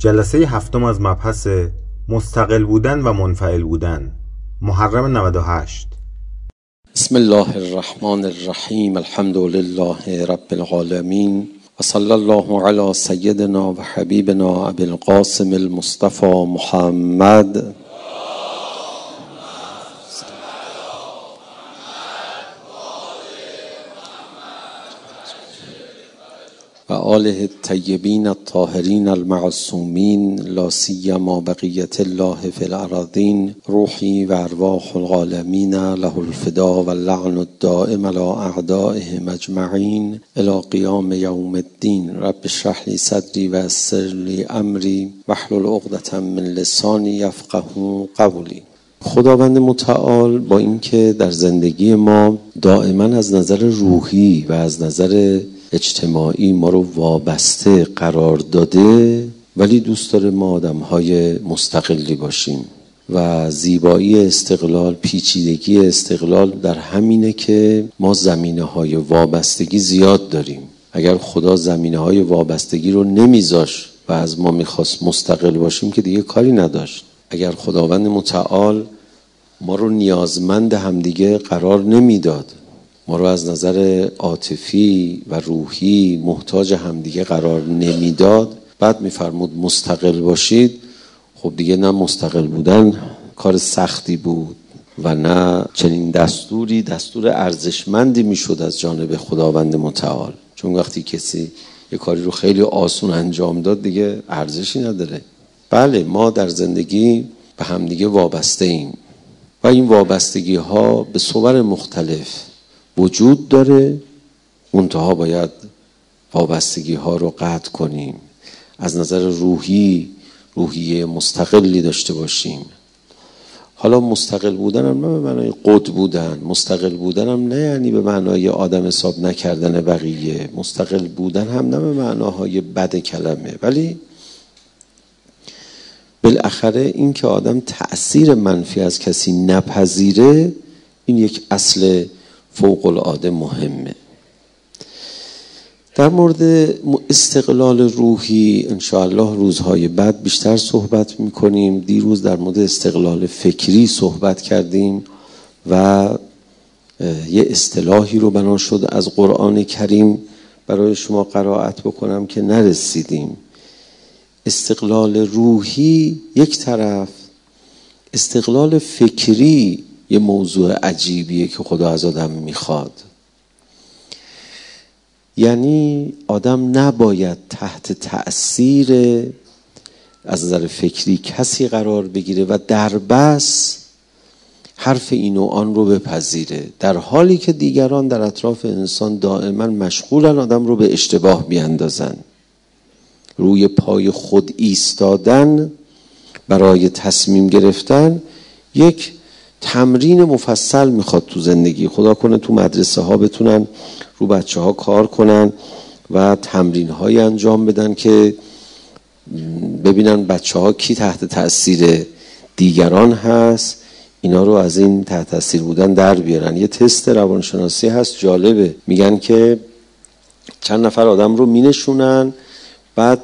جلسه هفتم از مبحث مستقل بودن و منفعل بودن محرم 98 بسم الله الرحمن الرحیم الحمد لله رب العالمین و صلی الله علی سیدنا و حبیبنا ابی القاسم المصطفى محمد و آله الطیبین الطاهرین المعصومین لا سیما بقیت الله فی الارضین روحی و ارواح العالمین له الفدا و اللعن الدائم على اعدائهم اجمعین الى قیام یوم الدین. رب اشرح لی صدری و یسر لی امری واحلل عقدة من لسانی یفقه قولی. خداوند متعال با اینکه در زندگی ما دائما از نظر روحی و از نظر اجتماعی ما رو وابسته قرار داده ولی دوست داره ما آدم های مستقلی باشیم. و زیبایی استقلال پیچیدگی استقلال در همینه که ما زمینه های وابستگی زیاد داریم. اگر خدا زمینه های وابستگی رو نمیذاش و از ما می‌خواست مستقل باشیم که دیگه کاری نداشت. اگر خداوند متعال ما رو نیازمند همدیگه قرار نمی‌داد. ما رو از نظر عاطفی و روحی محتاج همدیگه قرار نمی‌داد. بعد میفرمود مستقل باشید. خب دیگه نه مستقل بودن کار سختی بود و نه چنین دستوری دستور ارزشمندی می‌شد از جانب خداوند متعال. چون وقتی کسی یه کاری رو خیلی آسون انجام داد دیگه ارزشی نداره. بله ما در زندگی به همدیگه وابسته ایم و این وابستگی ها به صور مختلف وجود داره. منتها باید وابستگی ها رو قطع کنیم. از نظر روحی روحیه مستقلی داشته باشیم. حالا مستقل بودن هم نه به معنای قد بودن. مستقل بودن هم نه یعنی به معنای آدم حساب نکردن بقیه. مستقل بودن هم نه به معناهای بد کلمه. ولی بالاخره این که آدم تأثیر منفی از کسی نپذیره این یک اصل فوق العاده مهمه. در مورد استقلال روحی انشاءالله روزهای بعد بیشتر صحبت می‌کنیم. دیروز در مورد استقلال فکری صحبت کردیم و یه اصطلاحی رو بنا شد از قرآن کریم برای شما قرائت بکنم که نرسیدیم. استقلال روحی یک طرف استقلال فکری یه موضوع عجیبیه که خدا از آدم می‌خواد. یعنی آدم نباید تحت تأثیر از نظر فکری کسی قرار بگیره و در بس حرف این و آن رو بپذیره. در حالی که دیگران در اطراف انسان دائما مشغولن آدم رو به اشتباه بیاندازن روی پای خود ایستادن برای تصمیم گرفتن یک تمرین مفصل می‌خواد تو زندگی. خدا کنه تو مدرسه ها بتونن رو بچه ها کار کنن و تمرین های انجام بدن که ببینن بچه ها کی تحت تاثیر دیگران هست. اینا رو از این تحت تاثیر بودن در بیارن. یه تست روانشناسی هست جالبه. میگن که چند نفر آدم رو مینشونن بعد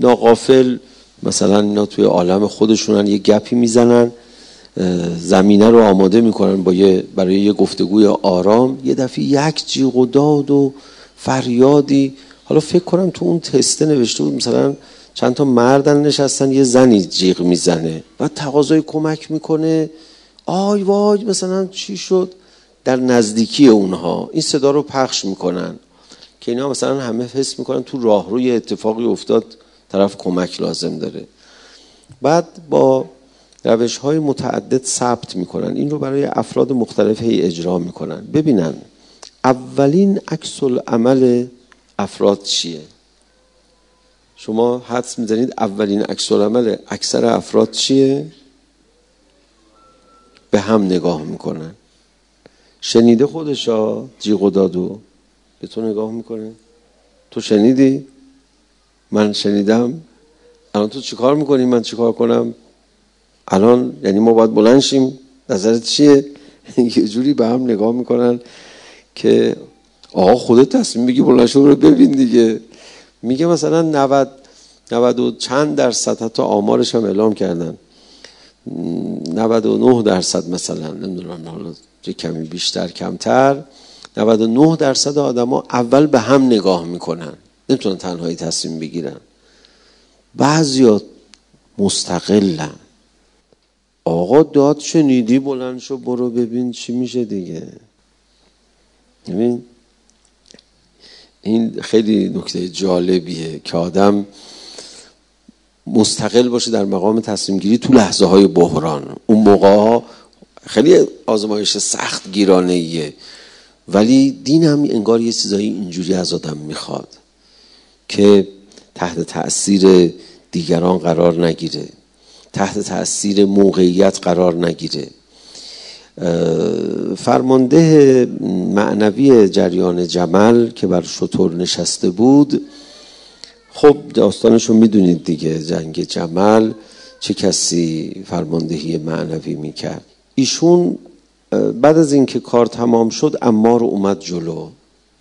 ناقافل مثلا اینا توی عالم خودشونن یه گپی می‌زنن. زمینه رو آماده می‌کنن با یه برای یه گفتگوی آرام. یه دفعه یک جیغ و داد و فریادی. حالا فکر کنم تو اون تسته نوشته بود مثلا چند تا مردن نشستن یه زنی جیغ می‌زنه. و تقاضای کمک می‌کنه. آی وای مثلا چی شد؟ در نزدیکی اونها. این صدا رو پخش می‌کنن. که اینا مثلا همه حس می‌کنن تو راهروی اتفاقی افتاد طرف کمک لازم داره. بعد با روش های متعدد ثبت می‌کنن. این رو برای افراد مختلف هی اجرا می‌کنن. ببینن اولین عکس عمل افراد چیه؟ شما حدس می‌زنید اولین عکس عمل اکثر افراد چیه؟ به هم نگاه می‌کنن. شنیده خودشا جیغ و دادو؟ به تو نگاه می‌کنه. تو شنیدی؟ من شنیدم. الان تو چیکار می‌کنی؟ من چیکار کنم؟ الان یعنی ما باید بلند شیم. نظرت چیه؟ یه جوری به هم نگاه می‌کنن که آقا خودت تصمیم بگی بلند شو رو ببین دیگه. میگه مثلا 90 90 و چند درصد حتی آمارش هم اعلام کردن. 99 درصد مثلا نمی‌دونم حالا کمی بیشتر کمتر. 99 درصد آدما اول به هم نگاه می‌کنن. نمی‌تونن تنهایی تصمیم بگیرن. بعضیا مستقلن. آقا داد شنیدی بلند شو برو ببین چی میشه دیگه. ببین این خیلی نکته جالبیه که آدم مستقل باشه در مقام تصمیم گیری تو لحظه های بحران. اون موقع خیلی آزمایش سخت گیرانه ایه ولی دین هم انگار یه چیزایی اینجوری از آدم می‌خواد که تحت تاثیر دیگران قرار نگیره. تحت تاثیر موقعیت قرار نگیره. فرمانده معنوی جریان جمل که بر شطور نشسته بود خب داستانشو می‌دونید دیگه جنگ جمل چه کسی فرماندهی معنوی می‌کرد. ایشون بعد از اینکه کار تمام شد امار اومد جلو.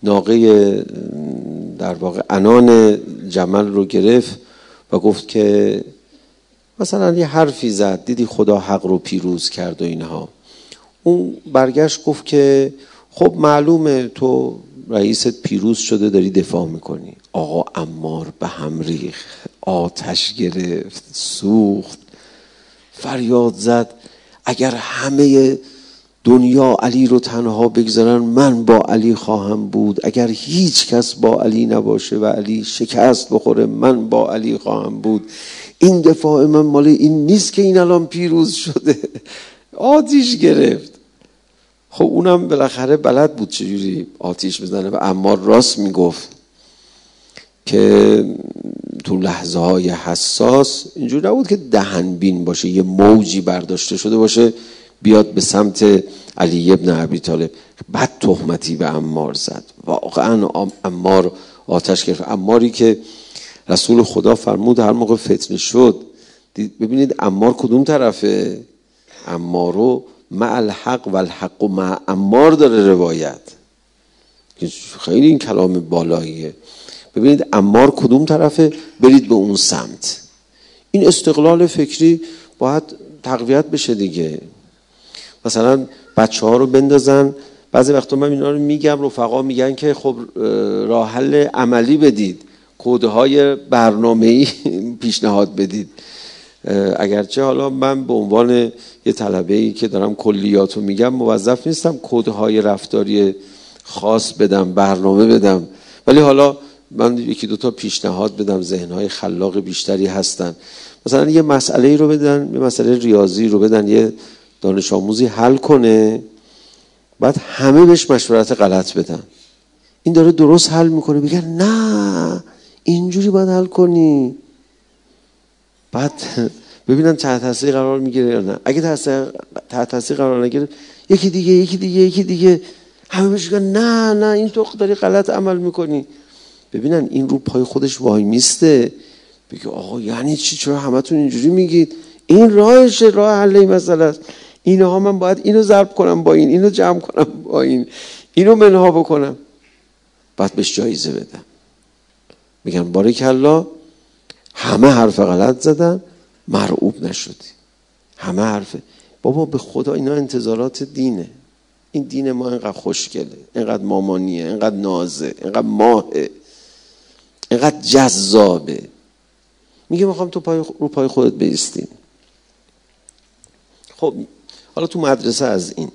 ناقه در واقع انان جمل رو گرفت و گفت که مثلا یه حرفی زد دیدی خدا حق رو پیروز کرد و اینها. اون برگشت گفت که خب معلومه تو رئیست پیروز شده داری دفاع می‌کنی. آقا امار به هم ریخ آتش گرفت سوخت فریاد زد. اگر همه دنیا علی رو تنها بگذارن من با علی خواهم بود. اگر هیچ کس با علی نباشه و علی شکست بخوره من با علی خواهم بود. این دفاع من مال این نیست که این الان پیروز شده. آتیش گرفت. خب اونم بالاخره بلد بود چجوری آتیش بزنه. و اما راست می‌گفت که تو لحظه های حساس اینجور نبود که دهن بین باشه یه موجی برداشته شده باشه بیاد به سمت علی ابن عبی طالب. بد تهمتی به امار زد. واقعا امار آتش گرفت. اماری که رسول خدا فرمود هر موقع فتنه شد ببینید امار کدوم طرفه؟ امارو مع الحق و الحق و مع امار داره روایت. خیلی این کلام بالاییه. ببینید امار کدوم طرفه؟ برید به اون سمت. این استقلال فکری باید تقویت بشه دیگه. مثلا بچه ها رو بندازن. بعضی وقتا من اینا رو میگم رفقا میگن که خب راه حل عملی بدید. کده های برنامه ای پیشنهاد بدید. اگرچه حالا من به عنوان یه طلبه ای که دارم کلیات رو میگم موظف نیستم کده های رفتاری خاص بدم برنامه بدم. ولی حالا من یکی دوتا پیشنهاد بدم ذهن های خلاق بیشتری هستن. مثلا یه مسئله رو بدن یه مسئله ریاضی رو بدن یه دانش آموزی حل کنه بعد همه بهش مشورت غلط بدن. این داره درست حل می‌کنه بگن نه اینجوری باید حل کنی. بعد ببینن تحت تاثیر قرار می‌گیره یا نه. اگه تحت تاثیر قرار نگیره یکی دیگه یکی دیگه یکی دیگه. همه بهش نه نه این تو داری غلط عمل می‌کنی. ببینن این رو پای خودش وای میسته. بگه آقا یعنی چی؟ چرا همتون اینجوری میگید؟ این راهش راه حل این مسئله است. اینها من باید اینو ضرب کنم با این اینو جمع کنم با این اینو منها بکنم. بعد بهش جایزه بدم. میگن بارک الله همه حرف غلط زدن مرعوب نشدی. همه حرف. بابا به خدا اینا انتظارات دینه. این دین ما اینقدر خوشگله اینقدر مامانیه اینقدر نازه اینقدر ماهه اینقدر جذابه. میگه می‌خوام تو پای رو پای خودت بیستین خب حالا تو مدرسه از این.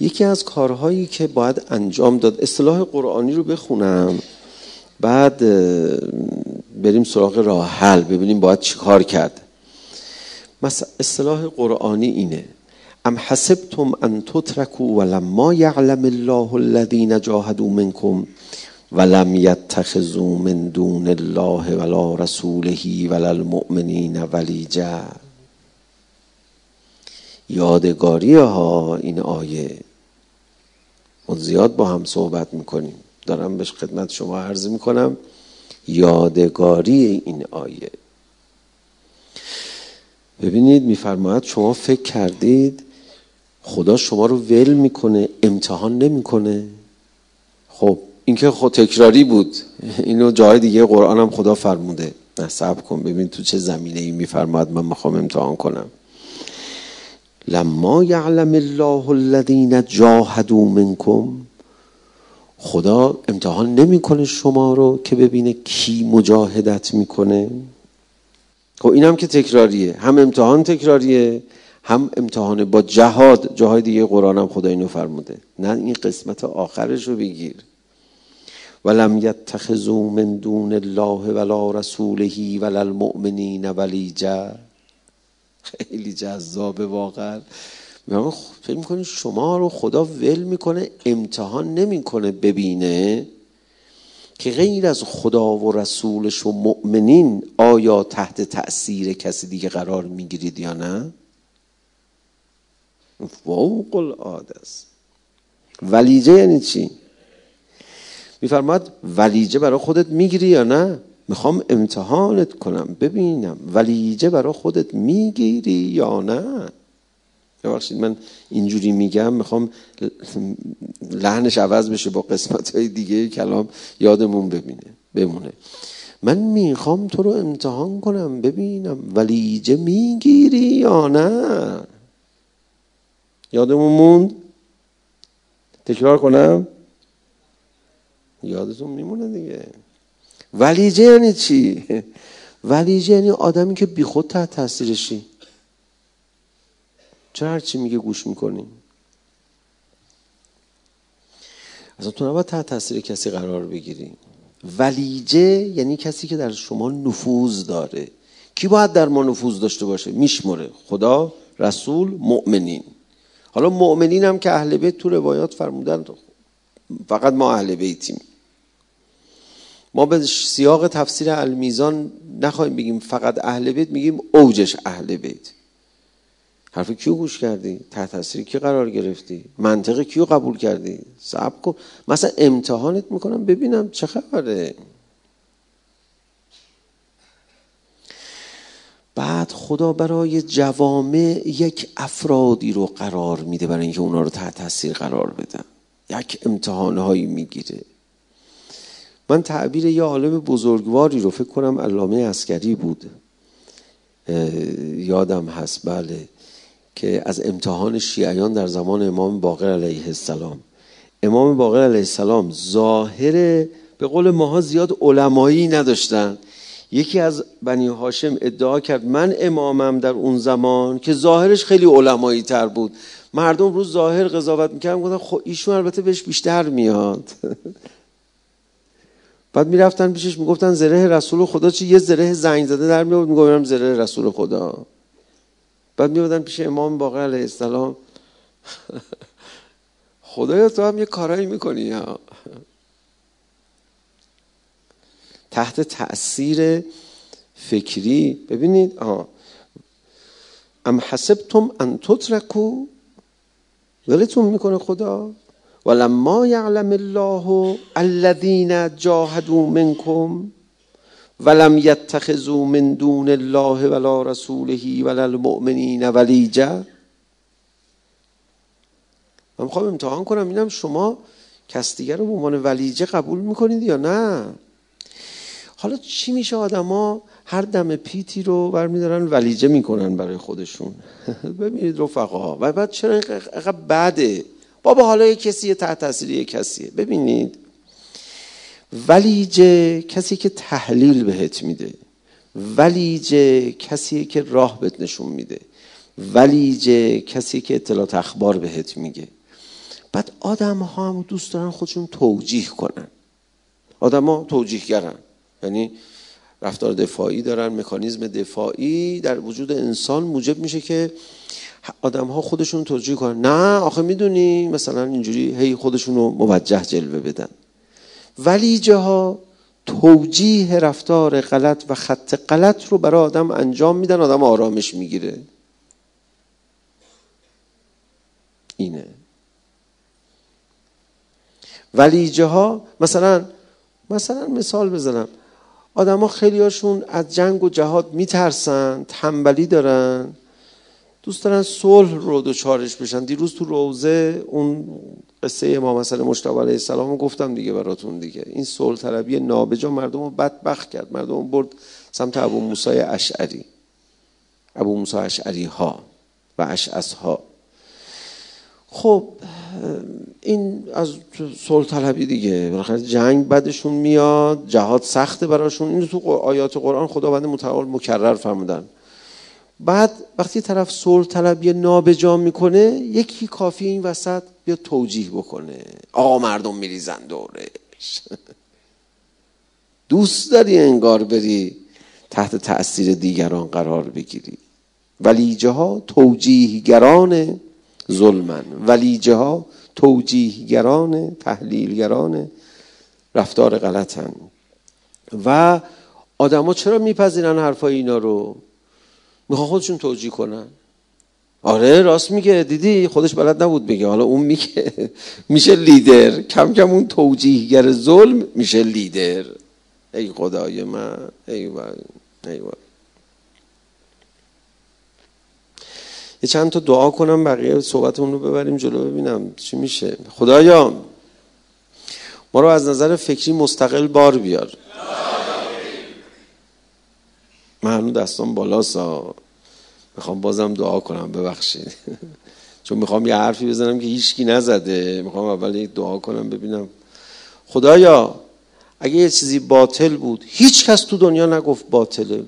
یکی از کارهایی که باید انجام داد اصطلاح قرآنی رو بخونم. بعد بریم سراغ راه حل ببینیم باید چیکار کرد. مثلا اصطلاح قرآنی اینه. ام حسبتم ان تتركوا ولما يعلم الله الذين جاهدوا منكم ولم يتخذوا من دون الله ولا رسوله ولا المؤمنين ولیجا. یادگاری ها این آیه. ما زیاد با هم صحبت می‌کنیم. دارم بهش خدمت شما عرض می‌کنم. یادگاری این آیه. ببینید میفرماید شما فکر کردید خدا شما رو ول می‌کنه امتحان نمی‌کنه. خب اینکه خود تکراری بود. اینو جای دیگه قرآن هم خدا فرموده. نه کن. ببین تو چه زمینه ای میفرماد من می‌خوام امتحان کنم. لما یعلم الله الذین جاهدوا منکم خدا امتحان نمی‌کنه شما رو که ببینه کی مجاهدت می‌کنه. خب این هم که تکراریه. هم امتحان تکراریه هم امتحان با جهاد. جاهای دیگه قرآن هم خدا اینو فرموده. نه این قسمت آخرش رو بگیر. ولم یتخذوا من دون الله ولا رسوله ولا المؤمنین ولیجا. خیلی جذابه واقعا. فکر می‌کنی شما رو خدا ول می‌کنه امتحان نمی‌کنه ببینه که غیر از خدا و رسولش و مؤمنین آیا تحت تأثیر کسی دیگه قرار می‌گیرید یا نه؟ فوق العاده است. ولیجه یعنی چی؟ میفرماد ولیجه برای خودت می‌گیری یا نه؟ می‌خوام امتحانت کنم ببینم. ولیجه برای خودت می‌گیری یا نه؟ ببخشید من اینجوری میگم می‌خوام لحنش عوض بشه با قسمت های دیگه کلام یادمون ببینه بمونه. من می‌خوام تو رو امتحان کنم ببینم ولیجه می‌گیری یا نه؟ یادمون موند؟ تکرار کنم؟ یادتون میمونه دیگه. ولیجه یعنی چی؟ ولیجه یعنی آدمی که بیخود تحت تاثیرشی. چرا هرچی میگه گوش می‌کنی اصلا تو نباید تحت تاثیر کسی قرار بگیری. ولیجه یعنی کسی که در شما نفوذ داره. کی باید در ما نفوذ داشته باشه؟ میشمره خدا رسول مؤمنین. حالا مؤمنین هم که اهل بیت تو روایات فرمودن فقط ما اهل بیتیم. ما به سیاق تفسیر المیزان نخواهیم بگیم فقط اهل بیت میگیم اوجش اهل بیت. حرف کیو گوش کردی؟ تحت تاثیر کی قرار گرفتی؟ منطق کیو قبول کردی؟ صبر کن. مثلا امتحانت می‌کنم ببینم چه خبره. بعد خدا برای جوامع یک افرادی رو قرار میده برای اینکه اونا رو تحت تاثیر قرار بدن. یک امتحانهایی می‌گیره. من تعبیر یه عالم بزرگواری رو فکر کنم علامه عسکری بود. یادم هست. بله. که از امتحان شیعیان در زمان امام باقر علیه السلام. امام باقر علیه السلام ظاهر به قول ماها زیاد علمایی نداشتن. یکی از بنی هاشم ادعا کرد من امامم در اون زمان که ظاهرش خیلی علمایی تر بود. مردم رو ظاهر قضاوت می‌کردن گفتن خب ایشون البته بهش بیشتر میاد. بعد می‌رفتن پیشش می‌گفتن زره رسول خدا چی؟ یه زره زنگ زده در میاد می‌گفتم زره رسول خدا. بعد میادن پیش امام باقر علیه السلام. خدایا تو هم یه کارایی می‌کنی ها تحت تأثیر فکری. ببینید آه. ام حسبتم ان تترکو؟ ولتون می‌کنه خدا؟ ولما یعلم الله الذین جاهدوا منکم؟ ولم یتخذوا من دون الله ولا رسوله ولا المؤمنین ولیجا من می‌خوام امتحان کنم اینم شما کس دیگر رو به عنوان ولیجه قبول می‌کنید یا نه؟ حالا چی میشه آدما هر دم پیتی رو برمیدارن ولیجه می‌کنن برای خودشون؟ ببینید رفقا و بعد چرا اینقدر بده؟ بابا حالا یه کسی تحت تاثیر یه کسیه. ببینید ولیجه کسی که تحلیل بهت میده ولیجه کسی که راه بهت نشون میده ولیجه کسی که اطلاعات اخبار بهت میگه. بعد آدم ها هم دوست دارن خودشون توجیه کنن. آدم ها توجیه گرن یعنی رفتار دفاعی دارن مکانیزم دفاعی در وجود انسان موجب میشه که آدم ها خودشون توجیه کنن. نه آخه می‌دونی مثلا اینجوری هی خودشون رو موجه جلوه بدن. ولی جاها توجیه رفتار غلط و خط غلط رو برای آدم انجام میدن آدم آرامش می‌گیره. اینه. ولی ها مثلا مثلا مثال بزنم. آدما خیلی هاشون از جنگ و جهاد میترسن تنبلی دارن دوست دارن صلح رو دوچارش بشن. دیروز تو روزه اون قصه ما مثلا مشتبه علیه السلام گفتم دیگه براتون دیگه. این صلح طلبی نابجا مردم رو بدبخت کرد. مردم رو برد سمت ابو موسی اشعری. ابو موسی اشعری ها و اشعس ها خب این از صلح طلبی دیگه. بالاخره جنگ بدشون میاد جهاد سخته براشون. این تو آیات قرآن خداوند متعال مکرر فرمودن. بعد وقتی طرف صلح طلبی نابجا می‌کنه یکی کافی این وسط بیا توجیه بکنه. آقا مردم میریزن دورش. دوست داری انگار بری تحت تأثیر دیگران قرار بگیری. ولیجه ها توجیهگران ظلمن. ولیجه ها توجیهگران تحلیلگران رفتار غلطن. و آدما چرا میپذیرن حرفای اینا رو؟ می‌خوان خودشون توجیه کنن. آره راست میگه. دیدی؟ خودش بلد نبود بگه. حالا اون میگه. میشه لیدر. کم کم اون توجیهگر ظلم میشه لیدر. ای خدای من. ای وای. ای وای. یه چند تا دعا کنم. بقیه صحبتمون رو ببریم جلو ببینم چی میشه. خدایا ما رو از نظر فکری مستقل بار بیار. من هنو دستان بالا سا می‌خوام بازم دعا کنم ببخشید. چون می‌خوام یه حرفی بزنم که هیچکی نزده. می‌خوام اول یک دعا کنم ببینم. خدایا اگه یه چیزی باطل بود هیچ کس تو دنیا نگفت باطله.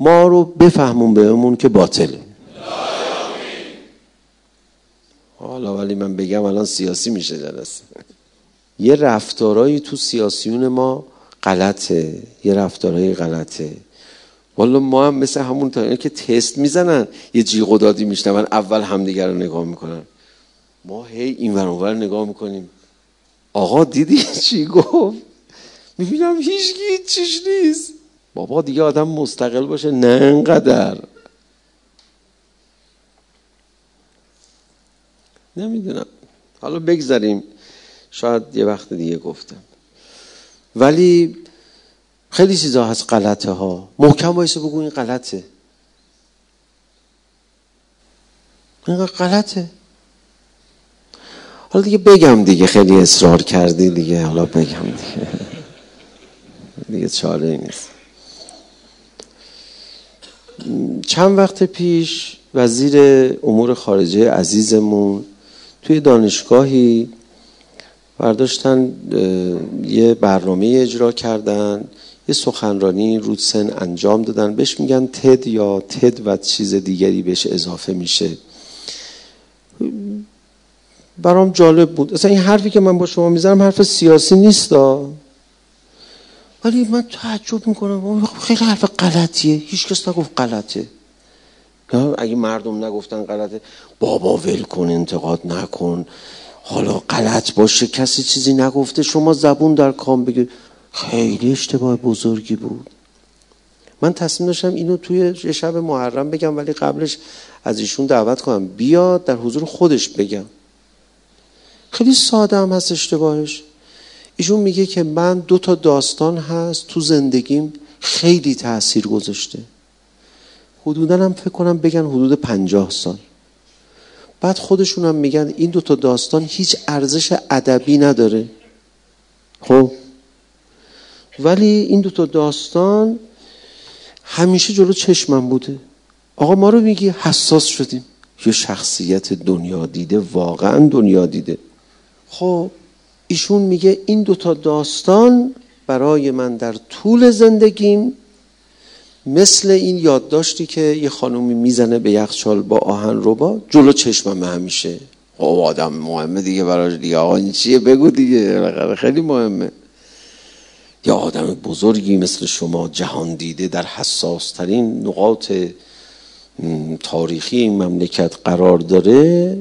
ما رو بفهمون بهمون که باطله. حالا ولی من بگم الان سیاسی میشه جلسه یه رفتارهایی تو سیاسیون ما غلطه. یه رفتارهایی غلطه. والا ما هم مثل همون تا که تست می‌زنن یه جیغ و دادی میشنون اول همدیگر رو نگاه می‌کنن. ما هی این ور نگاه می‌کنیم. آقا دیدی چی گفت؟ می‌بینم هیچ چیش نیست. بابا دیگه آدم مستقل باشه نه انقدر. نمی‌دونم. حالا بگذاریم شاید یه وقت دیگه گفتم. ولی خیلی چیزا هست غلطه ها محکم بایسته بگو این غلطه. این غلطه. حالا دیگه بگم دیگه خیلی اصرار کردی دیگه. حالا بگم دیگه. دیگه چاره نیست. چند وقت پیش وزیر امور خارجه عزیزمون توی دانشگاهی برداشتن یه برنامه اجرا کردن. یه سخنرانی رودسن انجام دادن. بهش میگن تد یا تد و چیز دیگری بهش اضافه میشه. برام جالب بود. اصلا این حرفی که من با شما می‌زنم حرف سیاسی نیست ولی من تعجب می‌کنم. خیلی حرف غلطیه. هیچ کس نگفت غلطه. اگه مردم نگفتن غلطه بابا ول کن انتقاد نکن. حالا غلط باشه کسی چیزی نگفته شما زبون در کام بگیر. خیلی اشتباه بزرگی بود. من تصمیم داشتم اینو توی شب محرم بگم ولی قبلش از ایشون دعوت کنم. بیاد در حضور خودش بگم. خیلی ساده هم هست اشتباهش. ایشون میگه که من دو تا داستان هست تو زندگیم خیلی تاثیر گذاشته. حدودا هم فکر کنم بگن حدود پنجاه سال. بعد خودشون هم میگن این دوتا داستان هیچ ارزش ادبی نداره. خب؟ ولی این دوتا داستان همیشه جلو چشمم بوده. آقا ما رو میگی حساس شدیم. یه شخصیت دنیا دیده واقعا دنیا دیده. خب ایشون میگه این دوتا داستان برای من در طول زندگیم. مثل این یادداشتی که یه خانومی می‌زنه به یخچال با آهن ربا جلو چشمم همیشه. خب آدم مهمه دیگه براش دیگه. آقا این چیه؟ بگو دیگه. خیلی مهمه. یا آدم بزرگی مثل شما جهان دیده در حساس ترین نقاط تاریخی این مملکت قرار داره؟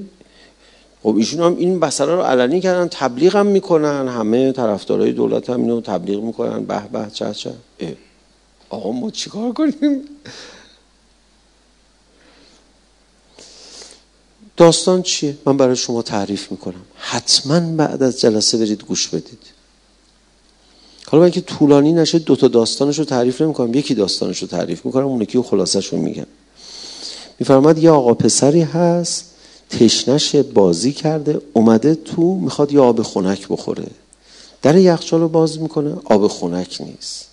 خب ایشون هم این بسره رو علنی کردن تبلیغ هم می‌کنن همه طرفدارای دولت هم اینو تبلیغ می‌کنن به به چه چه. آقا ما چیکار کنیم؟ داستان چیه؟ من برای شما تعریف می‌کنم. حتما بعد از جلسه برید گوش بدید. حالا من که طولانی نشه دوتا داستانش رو تعریف نمی‌کنم. یکی داستانش رو تعریف می‌کنم اون یکی خلاصش رو میگم. میفرماد یه آقا پسری هست تشنش بازی کرده اومده تو می‌خواد یه آب خنک بخوره. در یخچال رو باز می‌کنه آب خنک نیست.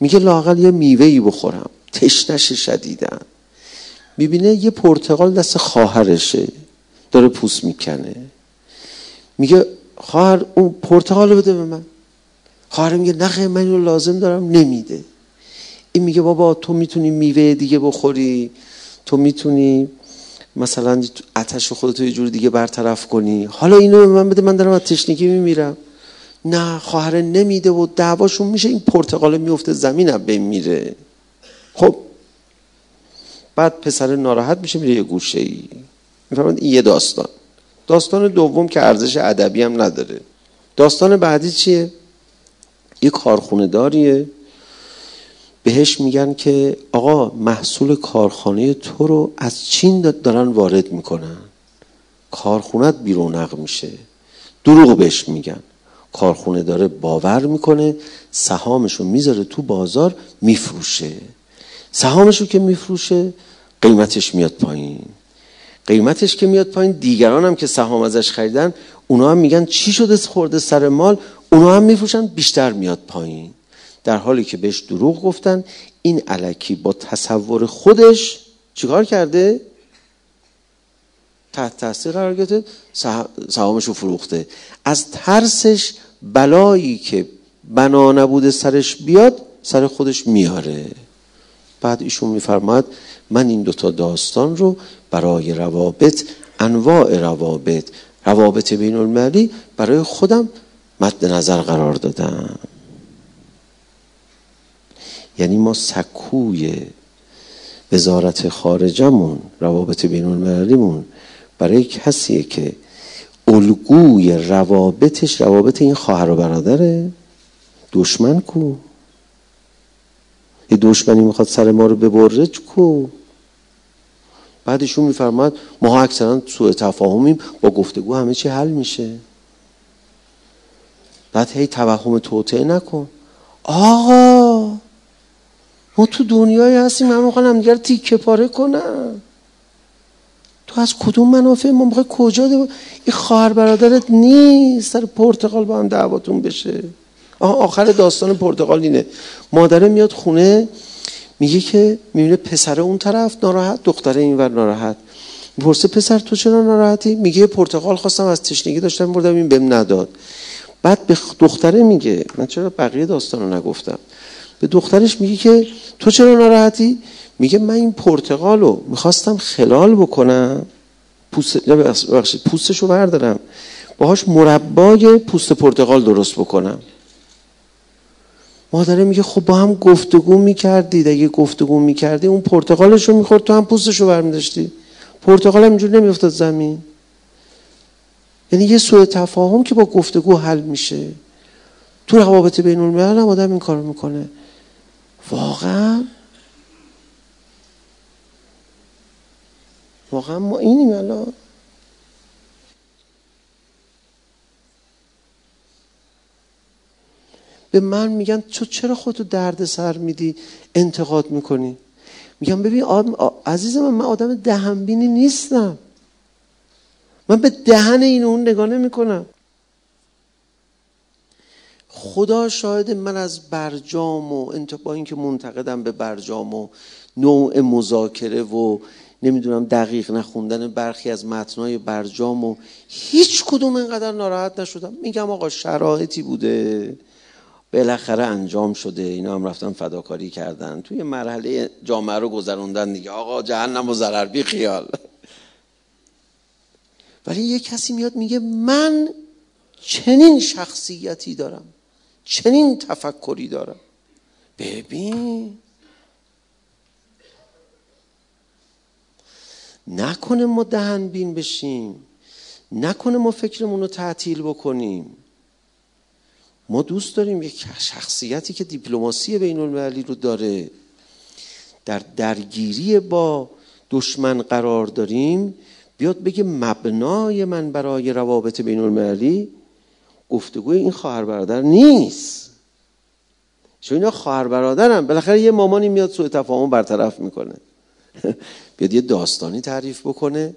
میگه لاقل یه میوهی بخورم. تشنش شدیدن می‌بینه یه پرتقال دست خواهرشه. داره پوست می‌کنه. میگه خواهر اون پرتقال رو بده به من. خواهر میگه نخه من لازم دارم نمیده. این میگه بابا تو می‌تونی میوه دیگه بخوری تو می‌تونی مثلا آتش خودتو یه جور دیگه برطرف کنی. حالا اینو به من بده من دارم از تشنگی میمیرم. نه خواهر نمیده و دعواشون میشه این پرتقال میفته زمین هم بین میره خب. بعد پسر ناراحت میشه میره یه گوشه ای. می‌فهمند این یه داستان. داستان دوم که ارزش ادبی هم نداره. داستان بعدی چیه؟ یه کارخونه داریه. بهش میگن که آقا محصول کارخانه تو رو از چین دارن وارد می‌کنن. کارخونت بیرونق میشه. دروغ بهش میگن. کارخونه داره باور می‌کنه سهامشو می‌ذاره تو بازار میفروشه. سهامشو که میفروشه قیمتش میاد پایین. قیمتش که میاد پایین دیگران هم که سهام ازش خریدن اونا هم میگن چی شده خورده سر مال؟ اونا هم میفروشن بیشتر میاد پایین. در حالی که بهش دروغ گفتن این علکی با تصور خودش چیکار کرده؟ تحت تاثیر قرار گرفته سهامش رو فروخته. از ترسش بلایی که بنا نبوده سرش بیاد سر خودش میاره. بعد ایشون میفرماد من این دوتا داستان رو برای روابط انواع روابط روابط بین المللی برای خودم مد نظر قرار دادم یعنی ما سکوی وزارت خارجمون روابط بین المللیمون برای کسیه که الگوی روابطش روابط این خواهر و برادره. دشمن کو؟ یه دشمنی می‌خواد سر ما رو ببره کو؟ بعدشون میفرماد ما اکثرا سوء تفاهمیم با گفتگو همه چی حل میشه. بعد هی توهم توطعه نکن. آقا ما تو دنیای هستیم همه می‌خوان هم دیگر تیکه پاره کنن تو از کدوم منافع؟ ما می‌خوای کجا ده این خواهر برادرت نیست. سر پرتقال با هم دعواتون بشه. آخر داستان پرتقال اینه. مادره میاد خونه میگه که می‌بینه پسر اون طرف ناراحت دختره اینور ناراحت. می‌پرسه پسر تو چرا ناراحتی؟ میگه پرتقال خواستم از تشنگی داشتم بردم این بهم نداد. بعد به دختره میگه من چرا بقیه داستان رو نگفتم؟ به دخترش میگه که تو چرا ناراحتی؟ میگه من این پرتقال رو می‌خواستم خلال بکنم پوست پوستش رو بردارم باهاش مربای پوست پرتقال درست بکنم. مادره میگه خب با هم گفتگو می‌کردید اگه گفتگو می‌کردی اون پرتقالش رو می‌خورد تو هم پوستش رو برمیداشتی. پرتقال هم اینجور نمیافتاد زمین. یعنی یه سوء تفاهم که با گفتگو حل میشه. تو روابط بین الملل هم آدم این کارو می‌کنه. واقعا؟ واقعا ما اینیم الان. به من میگن تو چرا خودتو درد سر میدی؟ انتقاد می‌کنی. میگم ببین عزیز من من آدم دهنبینی نیستم. من به دهن این اون نگاه نمی کنم خدا شاهد من از برجام و با اینکه منتقدم به برجام و نوع مذاکره و نمی‌دونم دقیق نخوندن برخی از متنای برجام و هیچ کدوم اینقدر ناراحت نشدم. میگم آقا شرایطی بوده. بالاخره انجام شده. اینا هم رفتن فداکاری کردن. توی مرحله جامعه رو گذروندن دیگه. آقا جهنم و ضرر بی خیال. ولی یه کسی میاد میگه من چنین شخصیتی دارم چنین تفکری دارم. ببین. نکنه ما دهن بین بشیم نکنه ما فکرمون رو تعطیل بکنیم. ما دوست داریم یک شخصیتی که دیپلماسی بین المللی رو داره در درگیری با دشمن قرار داریم. بیاد بگه مبنای من برای روابط بین المللی گفتگوی این خواهر برادر نیست. چون اینا خواهر برادرم بالاخره یه مامانی میاد سوء تفاهم برطرف می‌کنه. بیاد یه داستانی تعریف بکنه.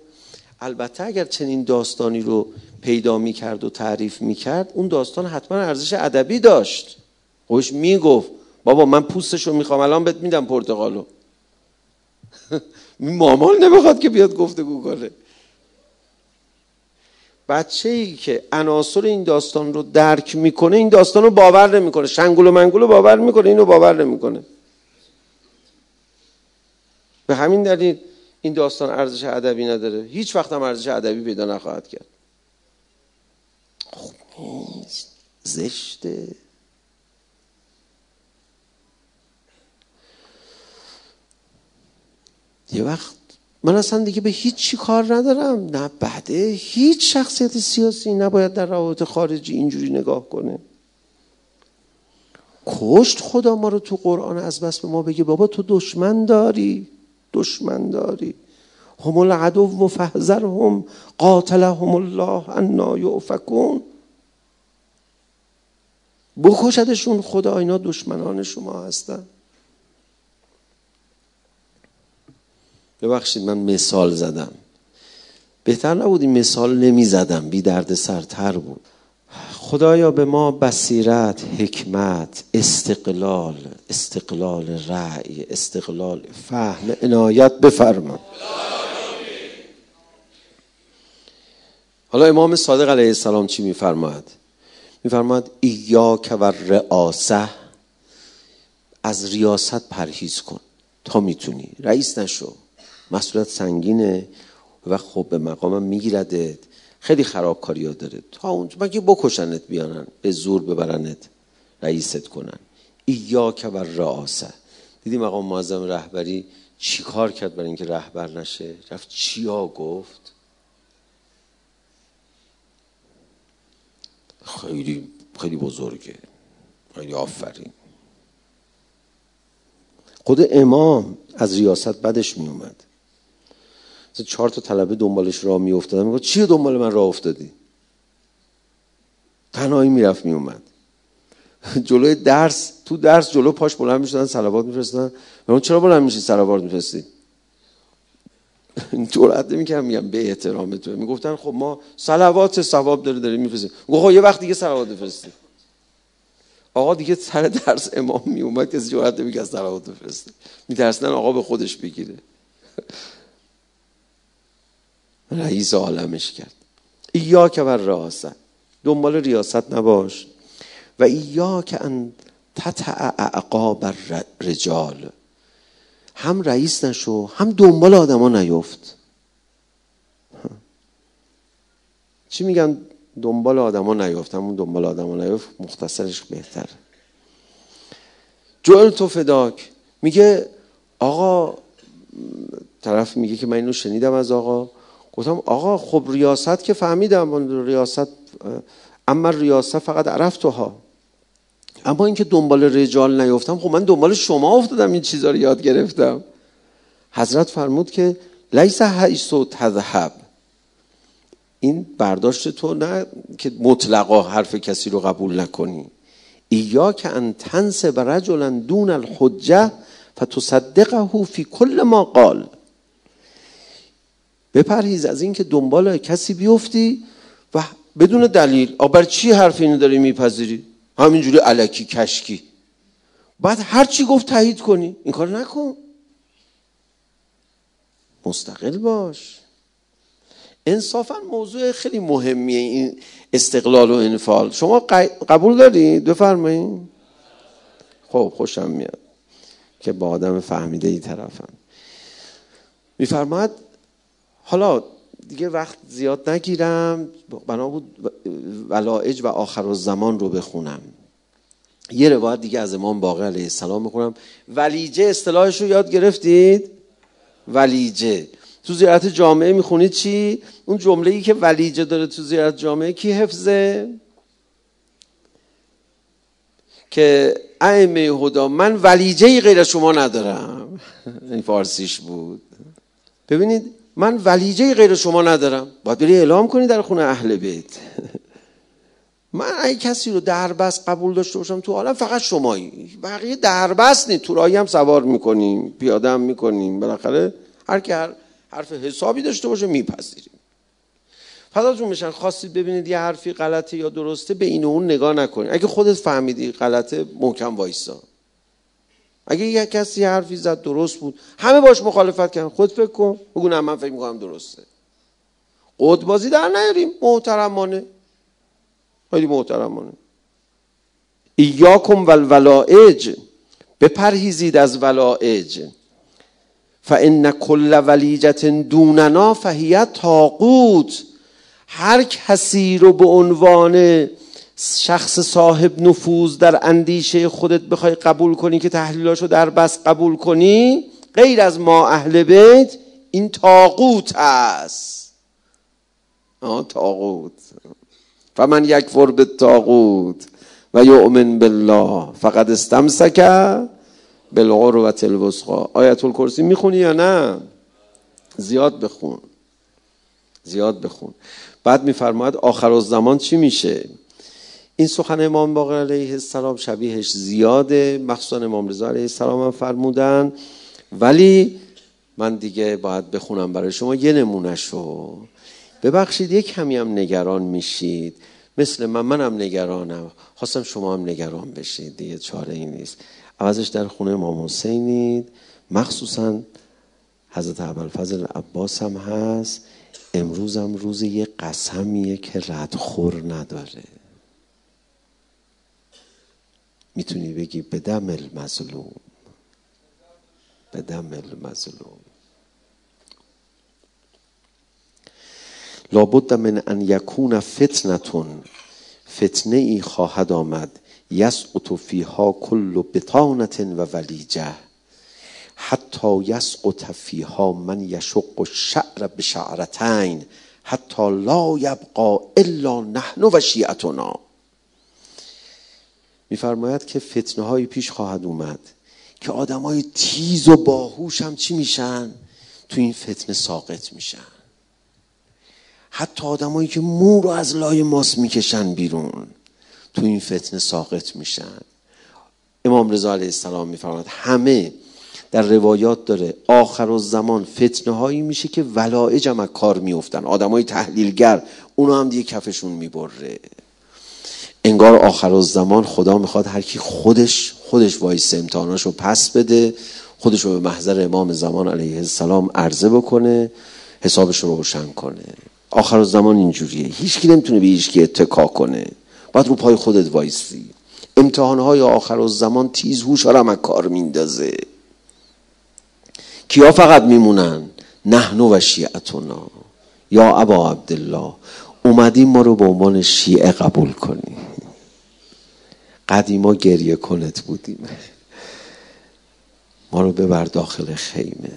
البته اگر چنین داستانی رو پیدا می‌کرد و تعریف می‌کرد اون داستان حتما ارزش ادبی داشت. خوش می‌گفت بابا من پوستش رو می‌خوام الان بهت میدم پرتغالو مامان نمی‌خواد که بیاد گفتگو کنه. بچه ای که عناصر این داستان رو درک می‌کنه این داستان رو باور نمی‌کنه. شنگول و منگول رو باور می‌کنه اینو باور نمی‌کنه. به همین دلیل این داستان ارزش ادبی نداره. هیچ وقت هم ارزش ادبی پیدا نخواهد کرد. خب زشته. یه وقت من اصلا دیگه به هیچ چی کار ندارم. نه بعده هیچ شخصیت سیاسی نباید در روابط خارجی اینجوری نگاه کنه. کشت خدا ما رو تو قرآن از بس به ما بگه بابا تو دشمن داری دشمن داری. هم العدو و فهزرهم قاتلهم الله انا یؤفکون. بکشدشون خدا اینا دشمنان شما هستن. ببخشید من مثال زدم. بهتر نبود این مثال نمی زدم بی درد سرتر بود. خدایا به ما بصیرت حکمت استقلال استقلال رأی استقلال فهم عنایت بفرما. حالا امام صادق علیه السلام چی میفرماید؟ میفرماید ایاک و رئاسه از ریاست پرهیز کن تا می‌تونی. رئیس نشو. مسئولیت سنگینه و خب به مقامم میگیردت خیلی خرابکاری ها داره. تا اونجا مگه بکشنت بیانن به زور ببرنت رئیست کنن. ایاک و رئاسه دیدی مقام معظم رهبری چی کار کرد برای اینکه رهبر نشه؟ رفت چیا گفت؟ خیلی خیلی بزرگه. خیلی آفرین. خود امام از ریاست بدش می اومد چهار تا طلبه دنبالش راه می افتادن میگه چی دنبال من راه افتادی؟ تنهایی می‌رفت میومد جلوی درس تو درس جلو پاش بلند می‌شدن صلوات میفرستن اون چرا بلند میشی صلوات میفرستی؟ جرأت نمی‌کردم میگم به احترام تو. می‌گفتن خب ما صلوات ثواب داره داریم میفرستیم. گفت خب یه وقت دیگه صلوات بفرستیم آقا دیگه سر درس امام میومد کسی جرأت نمی‌کرد صلوات بفرسته. میترسن آقا به خودش بگیره. رئیس عالمش کرد. ایا که بر ریاست دنبال ریاست نباش. و ایا که ان تطع اعقاب رجال هم رئیس نشو هم دنبال آدما نیفت. چی میگن دنبال آدما نیفت؟ همون دنبال آدما نیفت مختصرش بهتر. جوئل تو فداک. میگه آقا طرف میگه که من اینو شنیدم از آقا. گفتم آقا خب ریاست که فهمیدم ریاست اما ریاست فقط عرفتها اما اینکه دنبال رجال نیفتم خب من دنبال شما افتادم این چیزا رو یاد گرفتم. حضرت فرمود که لیس حیث و تذهب. این برداشت تو نه که مطلقا حرف کسی رو قبول نکنی. ایا که ان تنسب رجلا دون الحجه فتصدقه فی کل ما قال. بپرهیز از اینکه دنبال کسی بیفتی و بدون دلیل. آ بر چی حرف اینو داری میپذیری؟ همینجوری علکی کشکی. بعد هر چی گفت تایید کنی. این کار نکن. مستقل باش. انصافا موضوع خیلی مهمیه این استقلال و انفال شما قبول دارید بفرمایید خب خوشم میاد که با آدم فهمیده ای طرفم. میفرماد حالا دیگه وقت زیاد نگیرم. بنا بود ولائج و آخر زمان رو بخونم. یه روایت دیگه از امام باقر علیه السلام می‌خونم. ولیجه اصطلاحش رو یاد گرفتید؟ ولیجه. تو زیارت جامعه می‌خونید چی؟ اون جمله ای که ولیجه داره تو زیارت جامعه کی حفظه؟ که ائمه هدا من ولیجه ای غیر شما ندارم. این فارسیش بود. ببینید من ولیجه غیر شما ندارم. باید بری اعلام کنی در خونه اهل بیت. من اگه کسی رو دربست قبول داشته باشم تو عالم فقط شمایی. بقیه دربست نی. رایی هم سوار می‌کنیم پیاده هم می‌کنیم. بالاخره هر که هر حرف حسابی داشته باشه میپذیریم. فداتون میشن خواستید ببینید یه حرفی غلطه یا درسته به این و اون نگاه نکنید. اگه خودت فهمیدی غلطه محکم وایسا. اگه یه کسی حرفی زد درست بود. همه باش مخالفت کردن. خود فکر کن. بگو نه من فکر می‌کنم درسته. قد بازی در نیاریم. محترمانه. خیلی محترمانه. ایاکم والولائج. بپرهیزید از ولائج. فان کل ولیجت دوننا فهیت تاقوت هر کسی رو به عنوان شخص صاحب نفوذ در اندیشه خودت بخوای قبول کنی که تحلیلاشو در بس قبول کنی غیر از ما اهل بیت این تاقوت است آه تاقوت فمن یکفر به تاقوت و یؤمن بالله فقط استمسک بالعروة الوثقا آیت الکرسی می‌خونی یا نه؟ زیاد بخون. زیاد بخون. بعد میفرماید آخر زمان چی میشه؟ این سخن امام باقر علیه السلام شبیهش زیاده مخصوصا امام رضا علیه السلام هم فرمودن. ولی من دیگه باید بخونم برای شما یه نمونهشو ببخشید یک کمی هم نگران میشید. مثل من منم نگرانم. خواستم شما هم نگران بشید دیگه چاره این نیست. عوضش در خونه امام حسینید. مخصوصا حضرت فضل عباس هم هست. امروز هم روز یه قسمیه که ردخور نداره. می‌تونی بگی به دم المظلوم. به دم المظلوم. لابد من ان یکون فتنتون. فتنه ای خواهد آمد. یسقط فیها کل بطانت و ولیجه حتی یسقط فیها من یشق الشعر بشعرتین. حتی لا یبقا الا نحن و شیعتنا. میفرماید که فتنه های پیش خواهد اومد که آدم های تیز و باهوش هم چی میشن؟ تو این فتنه ساقط میشن. حتی آدمایی که مو رو از لای ماست می‌کشن بیرون تو این فتنه ساقط میشن. امام رضا علیه السلام میفرماد همه در روایات داره آخرالزمان فتنه هایی میشه که ولایج هم کار میفتن آدم های تحلیلگر اونو هم دیگه کفشون می‌بره. انگار آخر زمان خدا می‌خواد هر کی خودش خودش وایسه امتحاناشو پس بده خودش رو به محضر امام زمان علیه السلام عرضه بکنه حسابش رو روشن کنه. آخر زمان اینجوریه. هیچکی نمی‌تونه به هیچکی اتکا کنه. باید رو پای خودت وایسی. امتحانهای آخر زمان تیز هوش هم کار میندازه. کیا فقط میمونن؟ نحنو و شیعتنا. یا ابا عبدالله اومدیم ما رو به عنوان شیعه قبول کنی. قدیما گریه کنت بودیم. ما رو ببر داخل خیمه.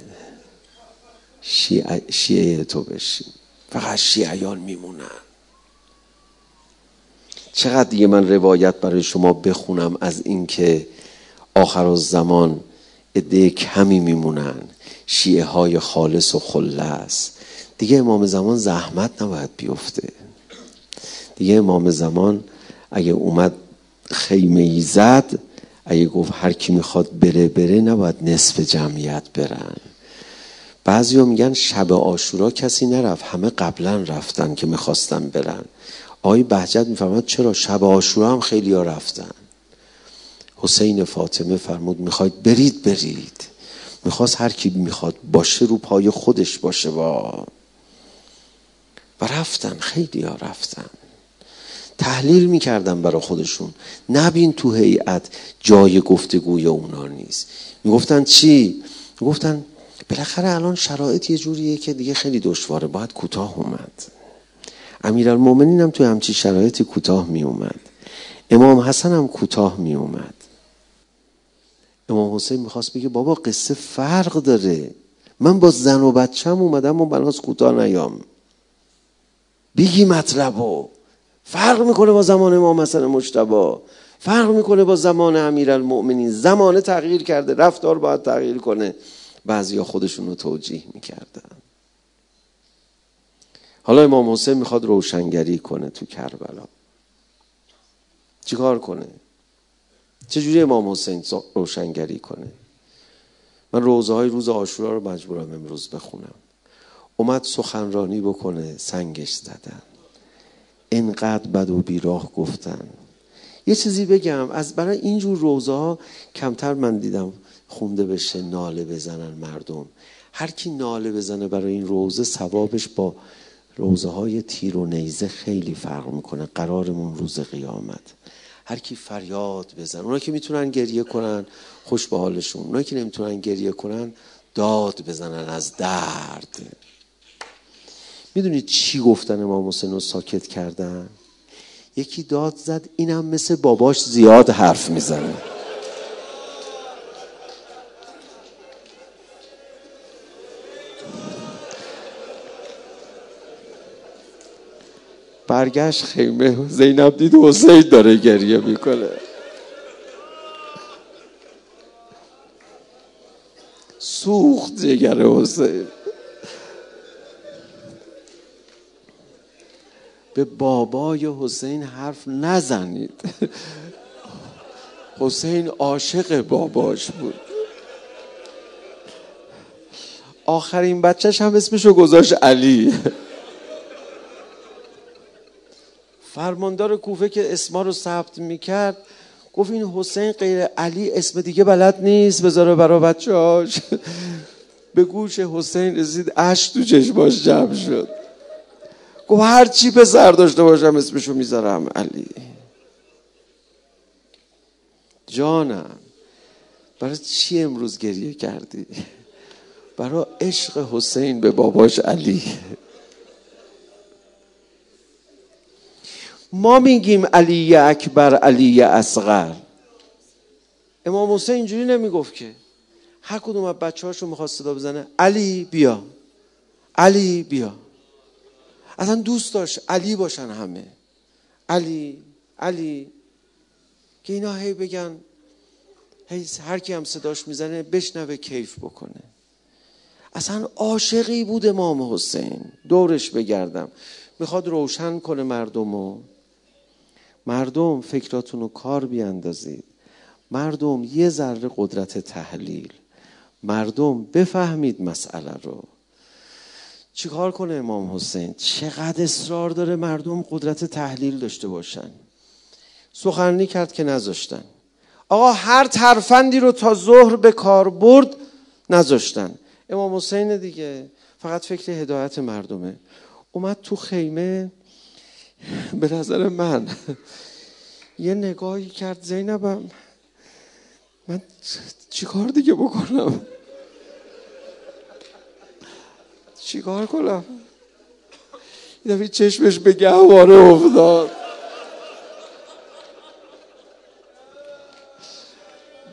شیعه, شیعه تو بشیم فقط شیعیان میمونن. چقدر دیگه من روایت برای شما بخونم از اینکه آخر زمان عده کمی میمونن. شیعه های خالص و خلص دیگه امام زمان زحمت نباید بیفته. دیگه امام زمان اگه اومد خیمه ای زد اگه گفت هر کی می‌خواد بره بره نباید نصف جمعیت برن. بعضی میگن شب آشورا کسی نرفت همه قبلا رفتن که می‌خواستن برن. آقای بهجت میفرماد چرا شب آشورا هم خیلی ها رفتن؟ حسین فاطمه فرمود می‌خواید برید برید. می‌خواست هر کی می‌خواد باشه رو پای خودش باشه با. و رفتن خیلی ها رفتن. تحلیل می‌کردن برای خودشون. نبین تو هیئت جای گفتگوی اونا نیست. می‌گفتن چی؟ می‌گفتن بالاخره الان شرایط یه جوریه که دیگه خیلی دشواره. باید کوتاه اومد. امیرالمومنین هم توی همچی شرایطی کوتاه می اومد امام حسن هم کوتاه می اومد امام حسین می‌خواست بگه بابا قصه فرق داره. من با زن و بچم اومدم و بناس کوتاه نیام. بگی مطلبو. فرق می‌کنه با زمان امام حسن مجتبا فرق می‌کنه با زمان امیرالمؤمنین. زمانه تغییر کرده رفتار باید تغییر کنه. بعضیا خودشون رو توجیه می‌کردن. حالا امام حسین می‌خواد روشنگری کنه تو کربلا. چیکار کنه؟ چجوری امام حسین روشنگری کنه؟ من روزه های روز آشورا رو مجبورم امروز بخونم. اومد سخنرانی بکنه سنگش زدن. انقدر بد و بیراه گفتن. یه چیزی بگم از برای اینجور روزه ها کمتر من دیدم خونده بشه ناله بزنن مردم. هر کی ناله بزنه برای این روزه ثوابش با روزه های تیر و نیزه خیلی فرق می‌کنه. قرارمون روز قیامت. هر کی فریاد بزن اونا که می‌تونن گریه کنن خوش به حالشون. اونا که نمی‌تونن گریه کنن داد بزنن از درد. می‌دونید چی گفتن امام حسین رو ساکت کردن؟ یکی داد زد اینم مثل باباش زیاد حرف می‌زنه. برگشت خیمه. زینب دید حسین داره گریه می‌کنه. سوخت جگر حسین. به بابای حسین حرف نزنید. حسین عاشق باباش بود. آخرین بچهش هم اسمشو گذاشت علی. فرماندار کوفه که اسما رو ثبت می‌کرد گفت این حسین غیر علی اسم دیگه بلد نیست بذاره برا بچهاش به گوش حسین رسید اش تو چشماش جمع شد. گفت هر چی پسر داشته باشم اسمشو می‌ذارم. علی. جانم برای چی امروز گریه کردی؟ برای عشق حسین به باباش علی. ما میگیم علی اکبر علی اصغر. امام حسین اینجوری نمی‌گفت که هر کدوم از بچه هاشو می‌خواست صدا بزنه. علی بیا. علی بیا. اصلا دوست داشت. علی باشن همه. علی علی. که اینا هی بگن هی هر کی هم صداش می‌زنه بشنوه کیف بکنه. اصلا عاشقی بود امام حسین. دورش بگردم. می‌خواد روشن کنه مردمو. مردم فکراتون رو کار بیاندازید. مردم یه ذره قدرت تحلیل. مردم بفهمید مسئله رو. چیکار کنه امام حسین؟ چقدر اصرار داره مردم قدرت تحلیل داشته باشن. سخنرانی کرد که نذاشتن. آقا هر ترفندی رو تا ظهر به کار برد نذاشتن. امام حسین دیگه فقط فکر هدایت مردمه. اومد تو خیمه به نظر من. یه نگاهی کرد. زینبم من چیکار دیگه بکنم؟ چیکار کنم؟ یه دفعه چشمش به گهواره افتاد.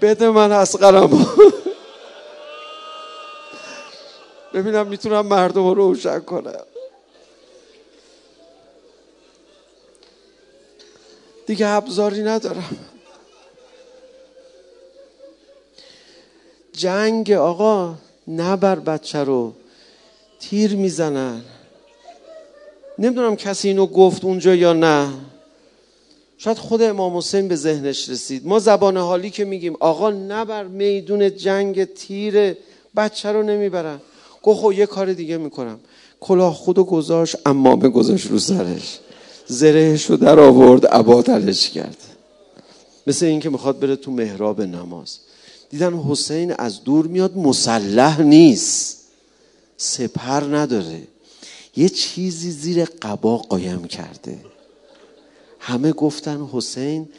بده من اسقرم ببینم می‌تونم مردم رو روشن کنم. دیگه ابزاری ندارم. جنگ آقا نبر بچه رو. تیر می‌زنن. نمی‌دونم کسی اینو گفت اونجا یا نه. شاید خود امام حسین به ذهنش رسید. ما زبان حالی که میگیم آقا نبر میدون جنگ تیر بچه رو نمی‌برن. گفت خب یه کار دیگه می‌کنم. کلاه خودو گذاشت امامه گذاشت رو سرش. زرهش رو در آورد عبا کرد. مثل اینکه می‌خواد بره تو محراب نماز. دیدن حسین از دور میاد مسلح نیست. سپر نداره. یه چیزی زیر قبا قایم کرده. همه گفتن حسین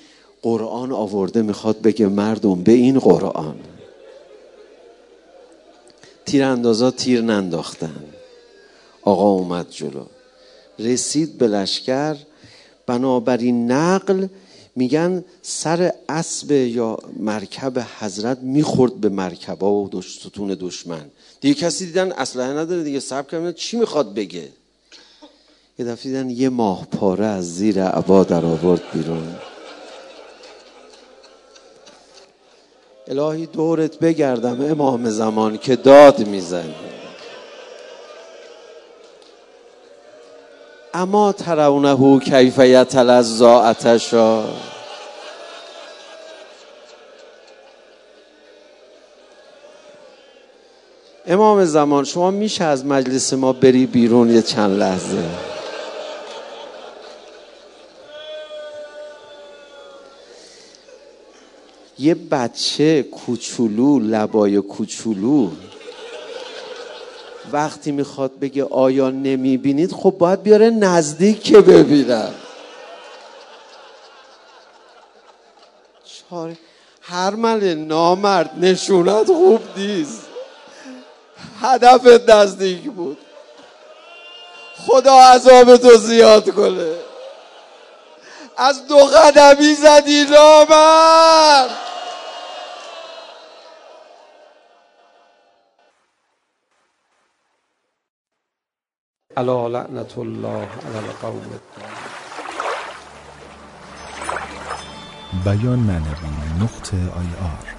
قرآن آورده می‌خواد بگه مردم به این قرآن. تیر تیر ننداختن. آقا اومد جلو. رسید به لشکر. بنابراین نقل میگن سر اسب یا مرکب حضرت می‌خورد به مرکبا و ستون دشمن. دیگه کسی دیدن اسلحه نداره دیگه سب کردن چی می‌خواد بگه؟ یه دفعه دیدن یه ماه پاره از زیر عبا در آورد بیرون. الهی دورت بگردم امام زمان که داد می‌زنی. اما ترونه کیف یتلزا امام زمان شما میشه از مجلس ما بری بیرون یه چند لحظه؟ یه بچه کوچولو لبای کوچولو وقتی می‌خواد بگه آیا نمی‌بینید خب باید بیاره نزدیک که ببینن چاره هرمل نامرد نشونت خوب نیست. هدف نزدیک بود. خدا عذاب تو زیاد کنه. از دو قدمی زدی نامرد الا لعنت الله علی القوم بیان معنوی نقطه آی آر.